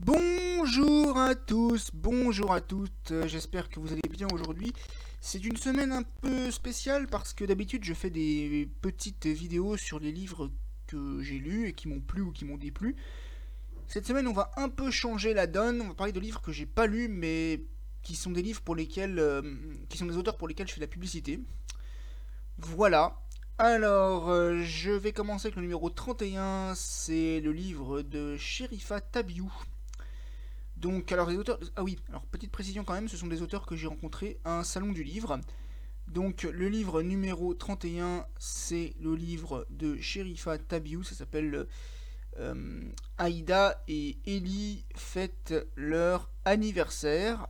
Bonjour à tous, bonjour à toutes, euh, j'espère que vous allez bien aujourd'hui. C'est une semaine un peu spéciale parce que d'habitude je fais des petites vidéos sur les livres que j'ai lus et qui m'ont plu ou qui m'ont déplu. Cette semaine on va un peu changer la donne, on va parler de livres que j'ai pas lus mais qui sont des livres pour lesquels... euh, qui sont des auteurs pour lesquels je fais de la publicité. Voilà. Alors, euh, je vais commencer avec le numéro 31, c'est le livre de Sherifa Tabiou. Donc, alors les auteurs... Ah oui, alors petite précision quand même, ce sont des auteurs que j'ai rencontrés à un salon du livre. Donc, le livre numéro 31, c'est le livre de Sherifa Tabiou, ça s'appelle euh, Aïda et Ellie fêtent leur anniversaire.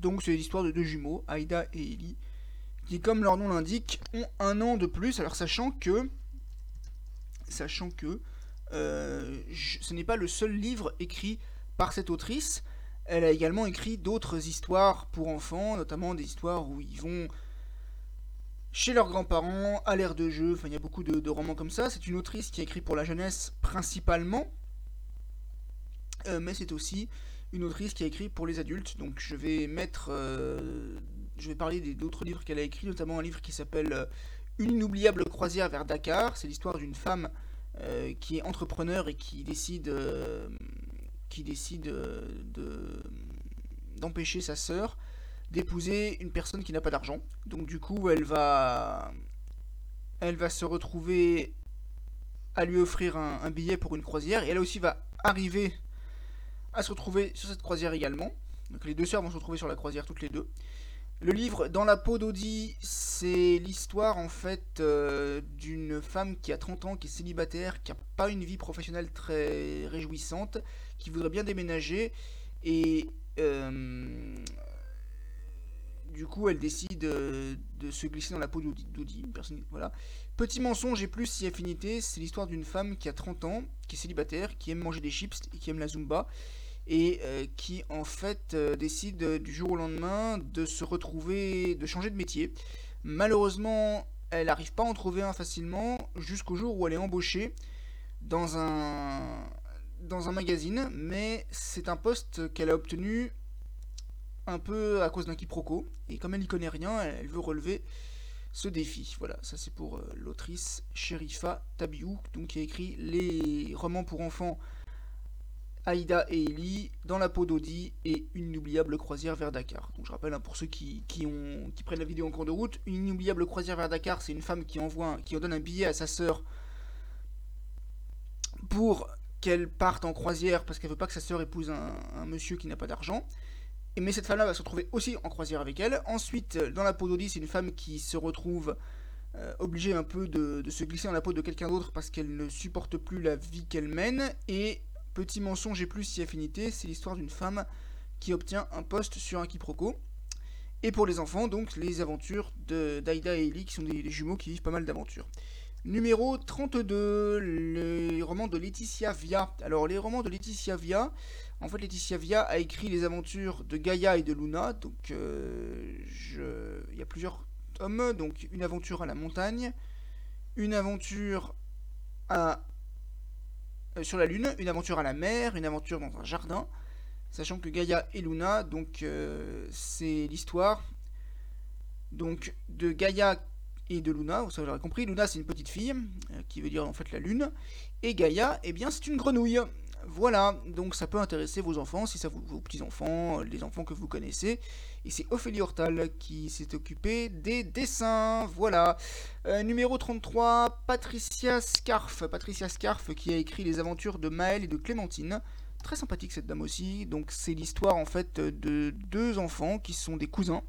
Donc, c'est l'histoire de deux jumeaux, Aïda et Ellie, qui, comme leur nom l'indique, ont un an de plus. Alors, sachant que... Sachant que... euh, ce n'est pas le seul livre écrit par cette autrice. Elle a également écrit d'autres histoires pour enfants, notamment des histoires où ils vont chez leurs grands-parents, à l'ère de jeu. Enfin, il y a beaucoup de, romans comme ça. C'est une autrice qui a écrit pour la jeunesse principalement, Euh, mais c'est aussi une autrice qui a écrit pour les adultes. Donc, je vais mettre, euh, je vais parler des- d'autres livres qu'elle a écrits, notamment un livre qui s'appelle euh, Une inoubliable croisière vers Dakar. C'est l'histoire d'une femme qui est entrepreneur et qui décide qui décide euh, de d'empêcher sa sœur d'épouser une personne qui n'a pas d'argent. Donc du coup, elle va elle va se retrouver à lui offrir un, un billet pour une croisière et elle aussi va arriver à se retrouver sur cette croisière également. Donc les deux sœurs vont se retrouver sur la croisière toutes les deux. Le livre Dans la peau d'Audi, c'est l'histoire en fait euh, d'une femme qui a 30 ans, qui est célibataire, qui n'a pas une vie professionnelle très réjouissante, qui voudrait bien déménager et euh, du coup elle décide euh, de se glisser dans la peau d'Audi. voilà. Petit mensonge et plus si affinité, c'est l'histoire d'une femme qui a 30 ans, qui est célibataire, qui aime manger des chips et qui aime la zumba et euh, qui en fait euh, décide euh, du jour au lendemain de se retrouver, de changer de métier. Malheureusement, elle n'arrive pas à en trouver un facilement jusqu'au jour où elle est embauchée dans un dans un magazine, mais c'est un poste qu'elle a obtenu un peu à cause d'un quiproquo et comme elle n'y connaît rien, elle, veut relever ce défi. Voilà, ça c'est pour l'autrice Sherifa Tabiou, donc qui a écrit les romans pour enfants Aïda et Ellie, Dans la peau d'Audi et Une inoubliable croisière vers Dakar. Donc je rappelle hein, pour ceux qui, prennent la vidéo en cours de route, Une inoubliable croisière vers Dakar, c'est une femme qui envoie, qui en donne un billet à sa sœur pour qu'elle parte en croisière parce qu'elle veut pas que sa sœur épouse un, monsieur qui n'a pas d'argent. Et mais cette femme-là va se retrouver aussi en croisière avec elle. Ensuite, dans la peau d'Audi, c'est une femme qui se retrouve euh, obligée un peu de, de se glisser dans la peau de quelqu'un d'autre parce qu'elle ne supporte plus la vie qu'elle mène. Et petit mensonge et plus si affinité, c'est l'histoire d'une femme qui obtient un poste sur un quiproquo. Et pour les enfants, donc les aventures de et Ellie, qui sont des, jumeaux qui vivent pas mal d'aventures. Numéro 32, les romans de Laetitia Via. Alors, les romans de Laetitia Via, en fait, Laetitia Via a écrit les aventures de Gaïa et de Luna. Donc, euh, il y a plusieurs tomes. Donc, une aventure à la montagne, une aventure à... euh, sur la lune, une aventure à la mer, une aventure dans un jardin. Sachant que Gaïa et Luna, donc, euh, c'est l'histoire donc de Gaïa et de Luna, vous l'aurez compris, Luna c'est une petite fille, euh, qui veut dire en fait la lune, et Gaïa, eh bien c'est une grenouille. Voilà, donc ça peut intéresser vos enfants, si ça vous, vos petits-enfants, euh, les enfants que vous connaissez. Et c'est Ophélie Hortal qui s'est occupée des dessins, voilà. Euh, numéro 33, Patricia Scarf. Patricia Scarf qui a écrit les aventures de Maël et de Clémentine. Très sympathique cette dame aussi, donc c'est l'histoire en fait de deux enfants qui sont des cousins.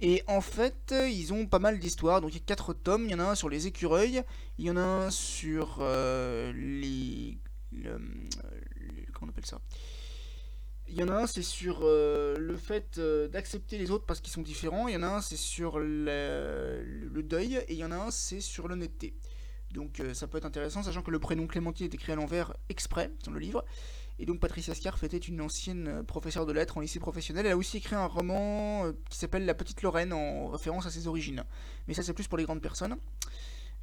Et en fait, ils ont pas mal d'histoires. Donc il y a quatre tomes. Il y en a un sur les écureuils. Il y en a un sur euh, les, les- Comment on appelle ça? Il y en a un, c'est sur euh, le fait euh, d'accepter les autres parce qu'ils sont différents. Il y en a un, c'est sur le, deuil. Et il y en a un, c'est sur l'honnêteté. Donc euh, ça peut être intéressant, sachant que le prénom Clémentine est écrit à l'envers exprès dans le livre. Et donc Patricia Scarf était une ancienne euh, professeure de lettres en lycée professionnel. Elle a aussi écrit un roman euh, qui s'appelle La Petite Lorraine en référence à ses origines. Mais ça c'est plus pour les grandes personnes.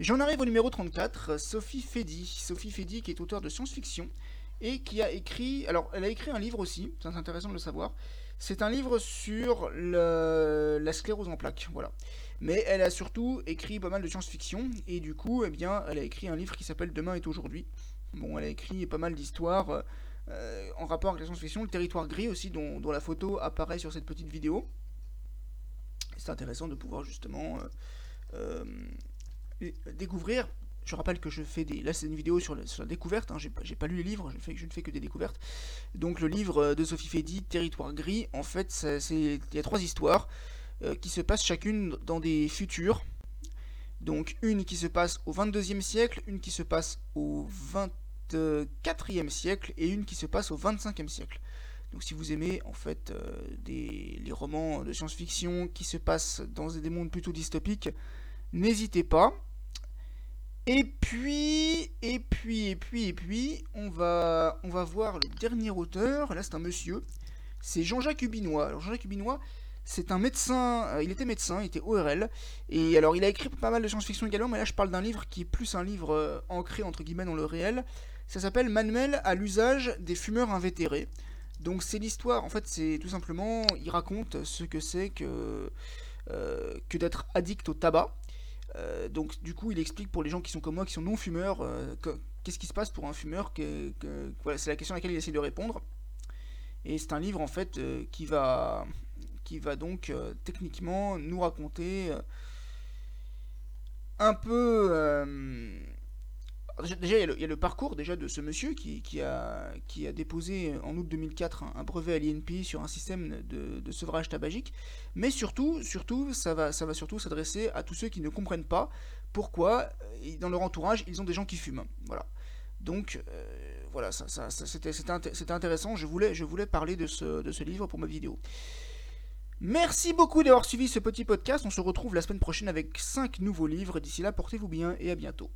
J'en arrive au numéro 34, Sophie Fedi. Sophie Fedi qui est auteure de science-fiction et qui a écrit. Alors, elle a écrit un livre aussi, c'est intéressant de le savoir. C'est un livre sur la sclérose en plaques, voilà. Mais elle a surtout écrit pas mal de science-fiction, et du coup, eh bien, elle a écrit un livre qui s'appelle Demain est aujourd'hui. Bon, elle a écrit pas mal d'histoires euh, en rapport avec la science-fiction, le territoire gris aussi, dont, dont, la photo apparaît sur cette petite vidéo. C'est intéressant de pouvoir justement euh, euh, découvrir je rappelle que je fais des. Là, c'est une vidéo sur la, découverte. Hein. J'ai pas lu les livres, je, ne fais que des découvertes. Donc, le livre de Sophie Fedi, Territoire gris, en fait, il y a trois histoires euh, qui se passent chacune dans des futurs. Donc, une qui se passe au 22e siècle, une qui se passe au 24e siècle et une qui se passe au 25e siècle. Donc, si vous aimez en fait euh, des, les romans de science-fiction qui se passent dans des mondes plutôt dystopiques, n'hésitez pas. Et puis, et puis, et puis, et puis, on va, on va voir le dernier auteur. Là, c'est un monsieur. C'est Jean-Jacques Hubinois. Alors, Jean-Jacques Hubinois, c'est un médecin. Euh, il était médecin, il était ORL. Et alors, il a écrit pas mal de science-fiction également. Mais là, je parle d'un livre qui est plus un livre euh, ancré, entre guillemets, dans le réel. Ça s'appelle Manuel à l'usage des fumeurs invétérés. Donc, c'est l'histoire. En fait, c'est tout simplement. Il raconte ce que c'est que, euh, que d'être addict au tabac. Euh, donc du coup, il explique pour les gens qui sont comme moi, qui sont non fumeurs, euh, qu'est-ce qui se passe pour un fumeur. Que, voilà, c'est la question à laquelle il essaie de répondre. Et c'est un livre en fait euh, qui va qui va donc techniquement nous raconter un peu Déjà, il y, a le, parcours déjà de ce monsieur qui, a, déposé en août 2004 un, brevet à l'INPI sur un système de, sevrage tabagique. Mais surtout, surtout ça, va, ça va surtout s'adresser à tous ceux qui ne comprennent pas pourquoi, euh, dans leur entourage, ils ont des gens qui fument. Voilà. Donc, euh, voilà, c'était intéressant. Je voulais, je voulais parler de ce, de ce livre pour ma vidéo. Merci beaucoup d'avoir suivi ce petit podcast. On se retrouve la semaine prochaine avec 5 nouveaux livres. D'ici là, portez-vous bien et à bientôt.